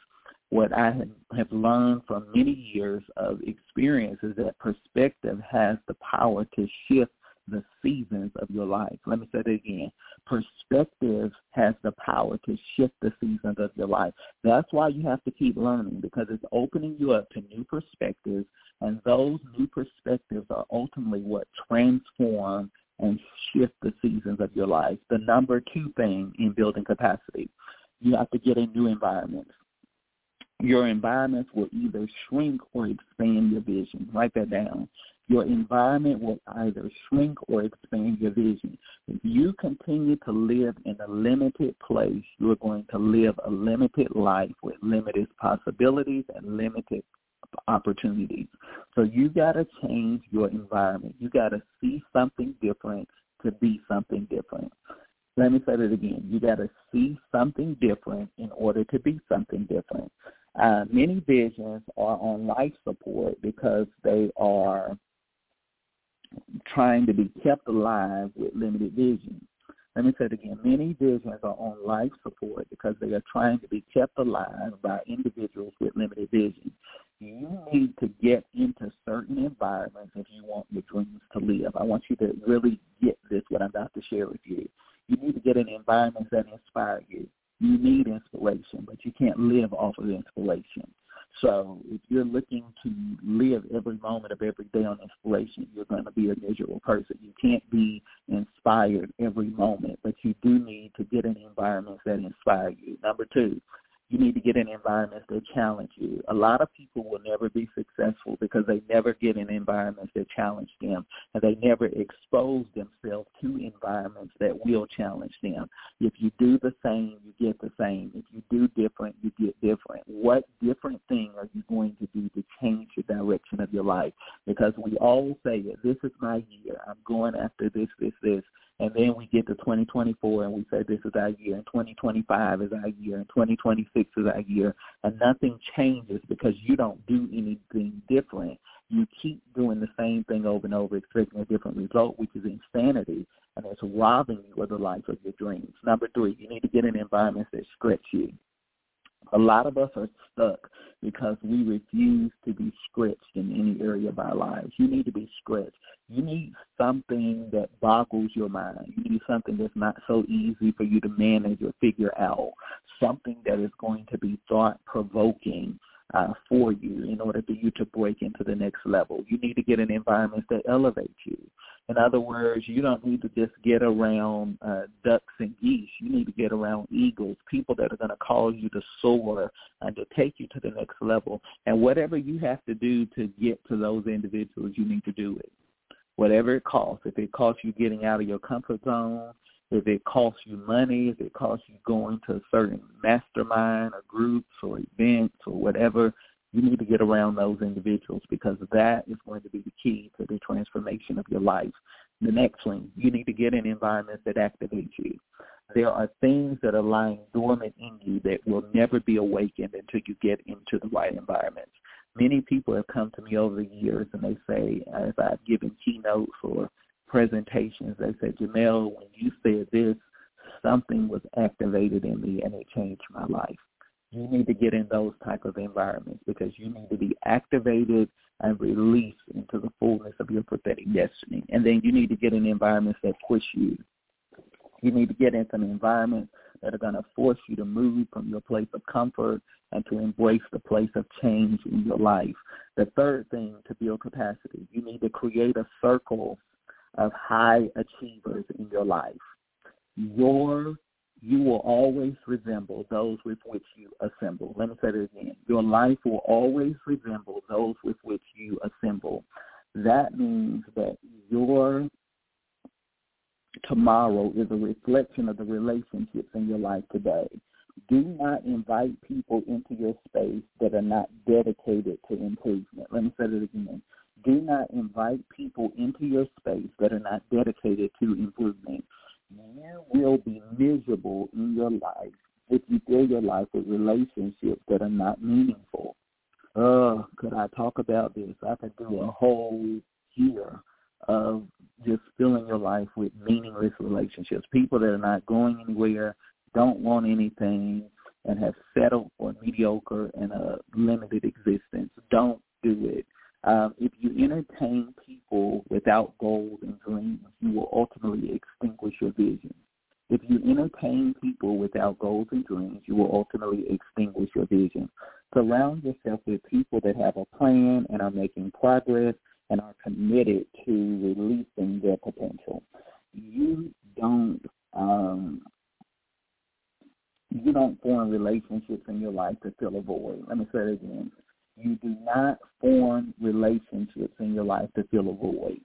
what I have learned from many years of experience is that perspective has the power to shift the seasons of your life. Let me say it again. Perspective has the power to shift the seasons of your life. That's why you have to keep learning because it's opening you up to new perspectives, and those new perspectives are ultimately what transform and shift the seasons of your life. The number two thing in building capacity, you have to get in new environments your environments will either shrink or expand your vision. Write that down. Your environment will either shrink or expand your vision. If you continue to live in a limited place, you're going to live a limited life with limited possibilities and limited opportunities. So you got to change your environment. You got to see something different to be something different. Let me say that again. You got to see something different in order to be something different. Uh, many visions are on life support because they are trying to be kept alive with limited vision. Let me say it again. Many visions are on life support because they are trying to be kept alive by individuals with limited vision. You need to get into certain environments if you want your dreams to live. I want you to really get this, what I'm about to share with you. You need to get in environments that inspire you. You need inspiration, but you can't live off of inspiration. So if you're looking to live every moment of every day on inspiration, you're going to be a miserable person. You can't be inspired every moment, but you do need to get in environments that inspire you. Number two, you need to get in environments that challenge you. A lot of people will never be successful because they never get in environments that challenge them and they never expose themselves to environments that will challenge them. If you do the same, you get the same. If you do different, you get different. What different thing are you going to do to change the direction of your life? Because we all say, this is my year. I'm going after this, this, this. And then we get to 2024 and we say this is our year, and 2025 is our year, and 2026 is our year, and nothing changes because you don't do anything different. You keep doing the same thing over and over, expecting a different result, which is insanity, and it's robbing you of the life of your dreams. Number three, you need to get in environments that stretch you. A lot of us are stuck because we refuse to be stretched in any area of our lives. You need to be stretched. You need something that boggles your mind. You need something that's not so easy for you to manage or figure out. Something that is going to be thought provoking uh, for you in order for you to break into the next level. You need to get an environment that elevates you. In other words, you don't need to just get around uh, ducks and geese. You need to get around eagles, people that are going to cause you to soar and to take you to the next level. And whatever you have to do to get to those individuals, you need to do it. Whatever it costs. If it costs you getting out of your comfort zone, if it costs you money, if it costs you going to a certain mastermind or groups or events or whatever, you need to get around those individuals because that is going to be the key to the transformation of your life. The next one, you need to get in environments that activate you. There are things that are lying dormant in you that will never be awakened until you get into the right environments. Many people have come to me over the years and they say, as I've given keynotes or presentations. They said, Jamelle, when you said this, something was activated in me and it changed my life. You need to get in those type of environments because you need to be activated and released into the fullness of your prophetic destiny. And then you need to get in environments that push you. You need to get into an environment that are going to force you to move from your place of comfort and to embrace the place of change in your life. The third thing to build capacity, you need to create a circle of high achievers in your life. Your you will always resemble those with which you assemble. Let me say it again. Your life will always resemble those with which you assemble. That means that your tomorrow is a reflection of the relationships in your life today. Do not invite people into your space that are not dedicated to improvement. Let me say it again do not invite people into your space that are not dedicated to improvement. You will be miserable in your life if you fill your life with relationships that are not meaningful. Uh, could I talk about this? I could do a whole year of just filling your life with meaningless relationships. People that are not going anywhere, don't want anything, and have settled for mediocre and a limited existence. Don't do it. Um, if you entertain people without goals and dreams, you will ultimately extinguish your vision. If you entertain people without goals and dreams, you will ultimately extinguish your vision. Surround yourself with people that have a plan and are making progress and are committed to releasing their potential. You don't um, you don't form relationships in your life to fill a void. Let me say it again. You do not form relationships in your life to fill a void.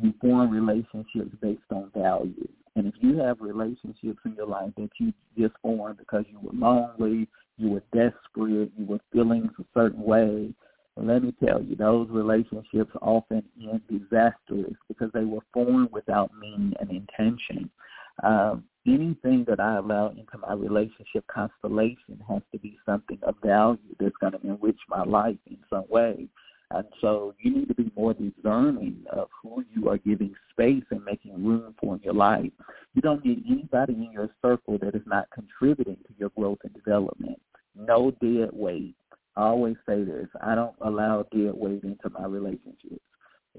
You form relationships based on value. And if you have relationships in your life that you just formed because you were lonely, you were desperate, you were feeling a certain way, let me tell you, those relationships often end disastrous because they were formed without meaning and intention. Um, anything that I allow into my relationship constellation has to be something of value that's going to enrich my life in some way. And so you need to be more discerning of who you are giving space and making room for in your life. You don't need anybody in your circle that is not contributing to your growth and development. No dead weight. I always say this. I don't allow dead weight into my relationships.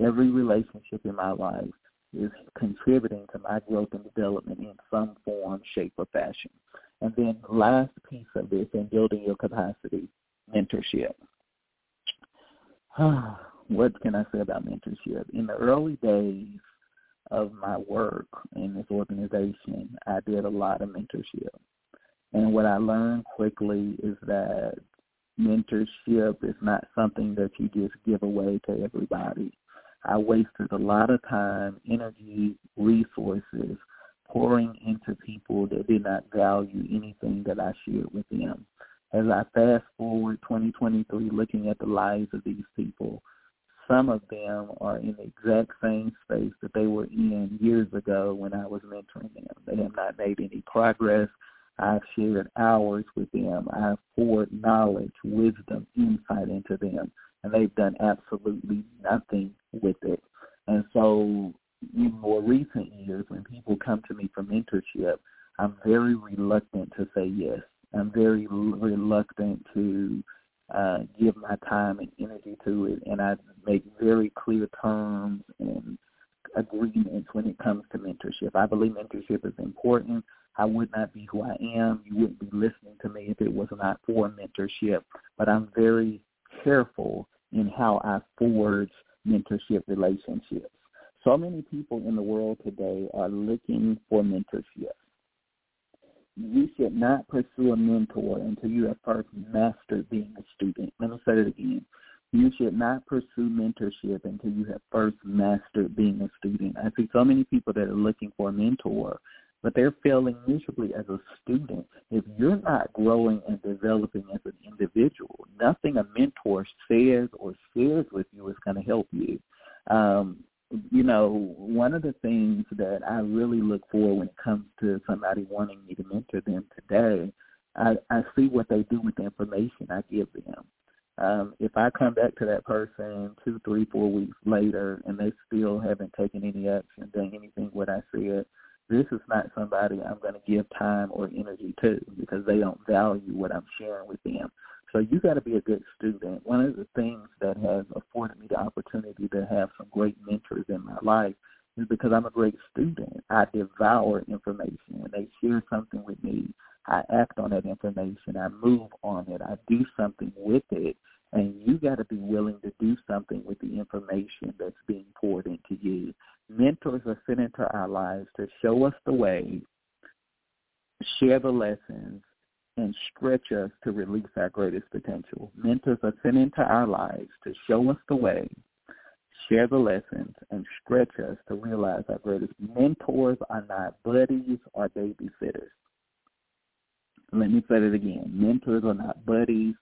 Every relationship in my life is contributing to my growth and development in some form, shape, or fashion. And then last piece of this in building your capacity, mentorship. what can I say about mentorship? In the early days of my work in this organization, I did a lot of mentorship. And what I learned quickly is that mentorship is not something that you just give away to everybody. I wasted a lot of time, energy, resources pouring into people that did not value anything that I shared with them. As I fast forward 2023, looking at the lives of these people, some of them are in the exact same space that they were in years ago when I was mentoring them. They have not made any progress. I've shared hours with them. I've poured knowledge, wisdom, insight into them, and they've done absolutely nothing with it. And so in more recent years, when people come to me for mentorship, I'm very reluctant to say yes. I'm very reluctant to uh, give my time and energy to it, and I make very clear terms and agreements when it comes to mentorship. I believe mentorship is important. I would not be who I am. You wouldn't be listening to me if it was not for mentorship. But I'm very careful in how I forge mentorship relationships. So many people in the world today are looking for mentorship you should not pursue a mentor until you have first mastered being a student. Let me say it again. You should not pursue mentorship until you have first mastered being a student. I see so many people that are looking for a mentor, but they're failing miserably as a student. If you're not growing and developing as an individual, nothing a mentor says or shares with you is going to help you. Um, you know, one of the things that I really look for when it comes to somebody wanting me to mentor them today, I, I see what they do with the information I give them. Um, if I come back to that person two, three, four weeks later and they still haven't taken any action, done anything what I said, this is not somebody I'm going to give time or energy to because they don't value what I'm sharing with them. So you got to be a good student. One of the things that has afforded me the opportunity to have some great mentors in my life is because I'm a great student. I devour information. When they share something with me, I act on that information. I move on it. I do something with it. And you got to be willing to do something with the information that's being poured into you. Mentors are sent into our lives to show us the way, share the lessons, and stretch us to release our greatest potential. Mentors are sent into our lives to show us the way, share the lessons, and stretch us to realize our greatest. Mentors are not buddies or babysitters. Let me say it again. Mentors are not buddies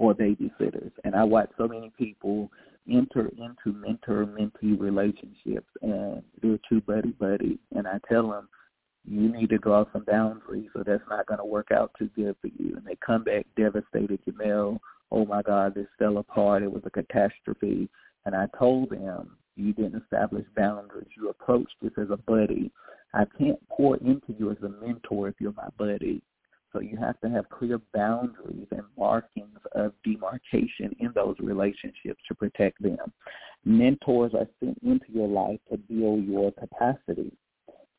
or babysitters. And I watch so many people enter into mentor-mentee relationships, and they're too buddy-buddy. And I tell them, you need to draw some boundaries or that's not going to work out too good for you. And they come back devastated, Jamelle, oh my God, this fell apart. It was a catastrophe. And I told them, you didn't establish boundaries. You approached this as a buddy. I can't pour into you as a mentor if you're my buddy. So you have to have clear boundaries and markings of demarcation in those relationships to protect them. Mentors are sent into your life to build your capacity.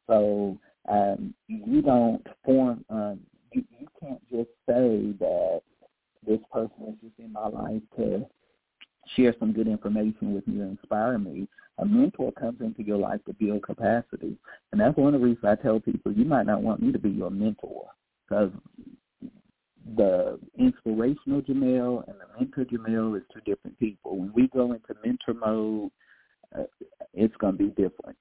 So um, you don't form, um, you, you can't just say that this person is just in my life to share some good information with me and inspire me. A mentor comes into your life to build capacity. And that's one of the reasons I tell people you might not want me to be your mentor because the inspirational Jamelle and the mentor Jamelle is two different people. When we go into mentor mode, uh, it's going to be different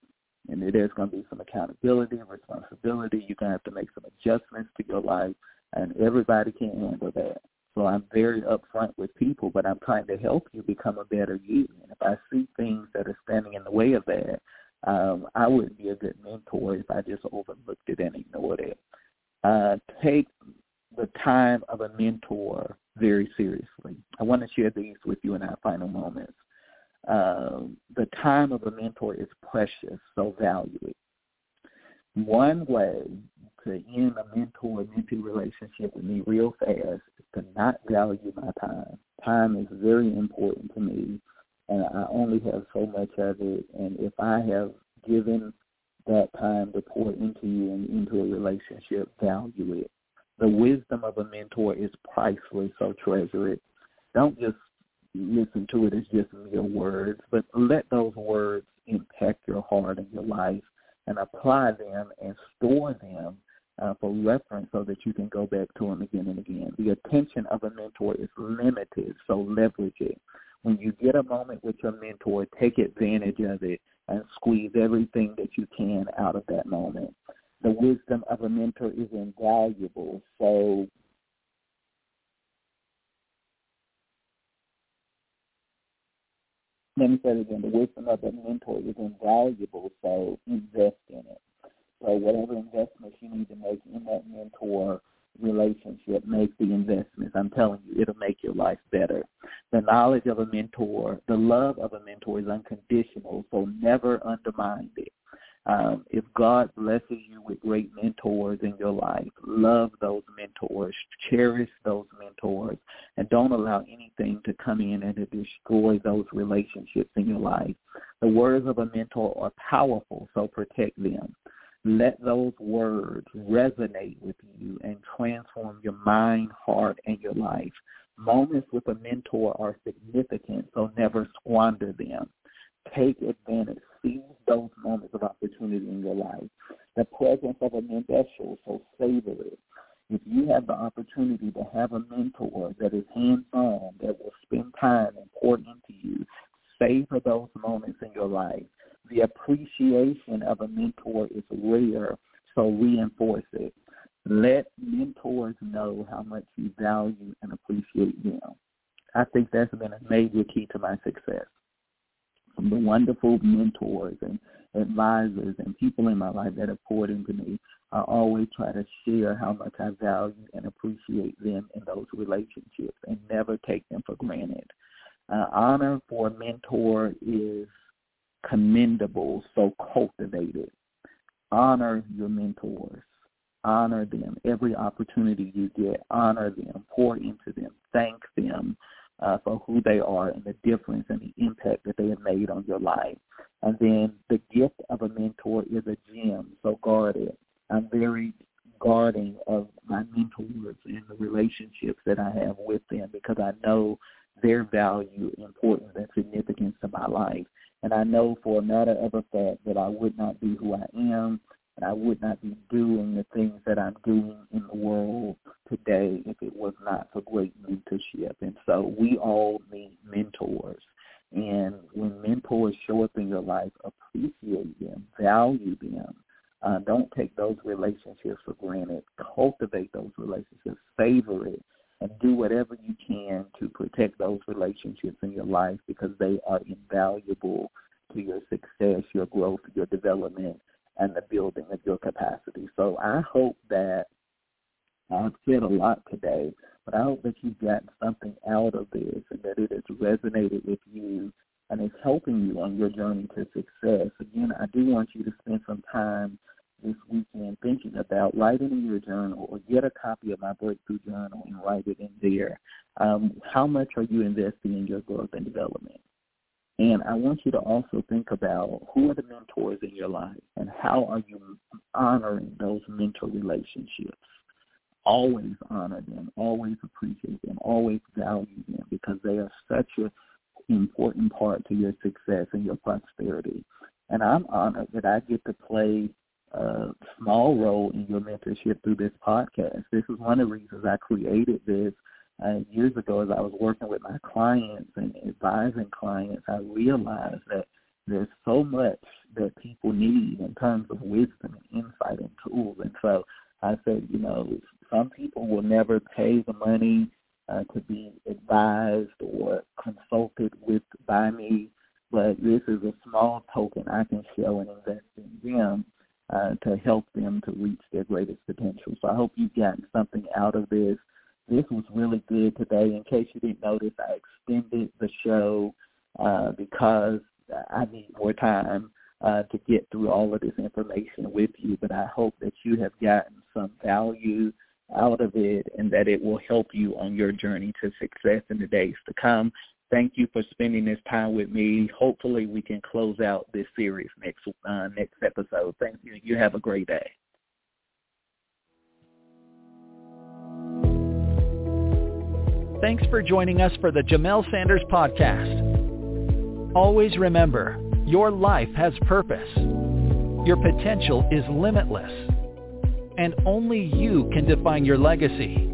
and there's going to be some accountability and responsibility. You're going to have to make some adjustments to your life, and everybody can't handle that. So I'm very upfront with people, but I'm trying to help you become a better you. And if I see things that are standing in the way of that, um, I wouldn't be a good mentor if I just overlooked it and ignored it. Uh, take the time of a mentor very seriously. I want to share these with you in our final moments uh, the time of a mentor is precious, so value it. One way to end a mentor-mentee relationship with me real fast is to not value my time. Time is very important to me, and I only have so much of it. And if I have given that time to pour into you and into a relationship, value it. The wisdom of a mentor is priceless, so treasure it. Don't just listen to it as just mere words, but let those words impact your heart and your life and apply them and store them uh, for reference so that you can go back to them again and again. The attention of a mentor is limited, so leverage it. When you get a moment with your mentor, take advantage of it and squeeze everything that you can out of that moment. The wisdom of a mentor is invaluable, so let me say it again, the wisdom of the mentor is invaluable, so invest in it. So whatever investments you need to make in that mentor relationship, make the investments. I'm telling you, it'll make your life better. The knowledge of a mentor, the love of a mentor is unconditional, so never undermine it. Um, if God blesses you with great mentors in your life, love those mentors, cherish those mentors, and don't allow anything to come in and to destroy those relationships in your life. The words of a mentor are powerful, so protect them. Let those words resonate with you and transform your mind, heart, and your life. Moments with a mentor are significant, so never squander them. Take advantage. Seize those moments of opportunity in your life. The presence of a mentor, so savor it. If you have the opportunity to have a mentor that is hands-on, that will spend time and pour into you, savor those moments in your life the appreciation of a mentor is rare, so reinforce it. Let mentors know how much you value and appreciate them. I think that's been a major key to my success. The wonderful mentors and advisors and people in my life that have poured into me, I always try to share how much I value and appreciate them in those relationships and never take them for granted. Uh, honor for a mentor is commendable, so cultivated. Honor your mentors. Honor them. Every opportunity you get, honor them. Pour into them. Thank them uh, for who they are and the difference and the impact that they have made on your life. And then the gift of a mentor is a gem, so guard it. I'm very guarding of my mentors and the relationships that I have with them because I know their value, importance, and significance to my life. And I know for a matter of a fact that I would not be who I am and I would not be doing the things that I'm doing in the world today if it was not for great mentorship. And so we all need mentors. And when mentors show up in your life, appreciate them, value them. Uh, don't take those relationships for granted. Cultivate those relationships. Favor it and do whatever you can to protect those relationships in your life because they are invaluable to your success, your growth, your development, and the building of your capacity. So I hope that I've said a lot today, but I hope that you've gotten something out of this and that it has resonated with you and is helping you on your journey to success. Again, I do want you to spend some time this weekend thinking about writing in your journal or get a copy of my breakthrough journal and write it in there. Um, how much are you investing in your growth and development? And I want you to also think about who are the mentors in your life and how are you honoring those mentor relationships. Always honor them, always appreciate them, always value them because they are such an important part to your success and your prosperity. And I'm honored that I get to play a small role in your mentorship through this podcast. This is one of the reasons I created this uh, years ago as I was working with my clients and advising clients. I realized that there's so much that people need in terms of wisdom and insight and tools. And so I said, you know, some people will never pay the money uh, to be advised or consulted with by me, but this is a small token I can show and invest in them uh, to help them to reach their greatest potential. So I hope you've gotten something out of this. This was really good today. In case you didn't notice, I extended the show uh, because I need more time uh, to get through all of this information with you. But I hope that you have gotten some value out of it and that it will help you on your journey to success in the days to come. Thank you for spending this time with me. Hopefully, we can close out this series next uh, next episode. Thank you. You have a great day. Thanks for joining us for the Jamelle Sanders Podcast. Always remember, your life has purpose. Your potential is limitless. And only you can define your legacy.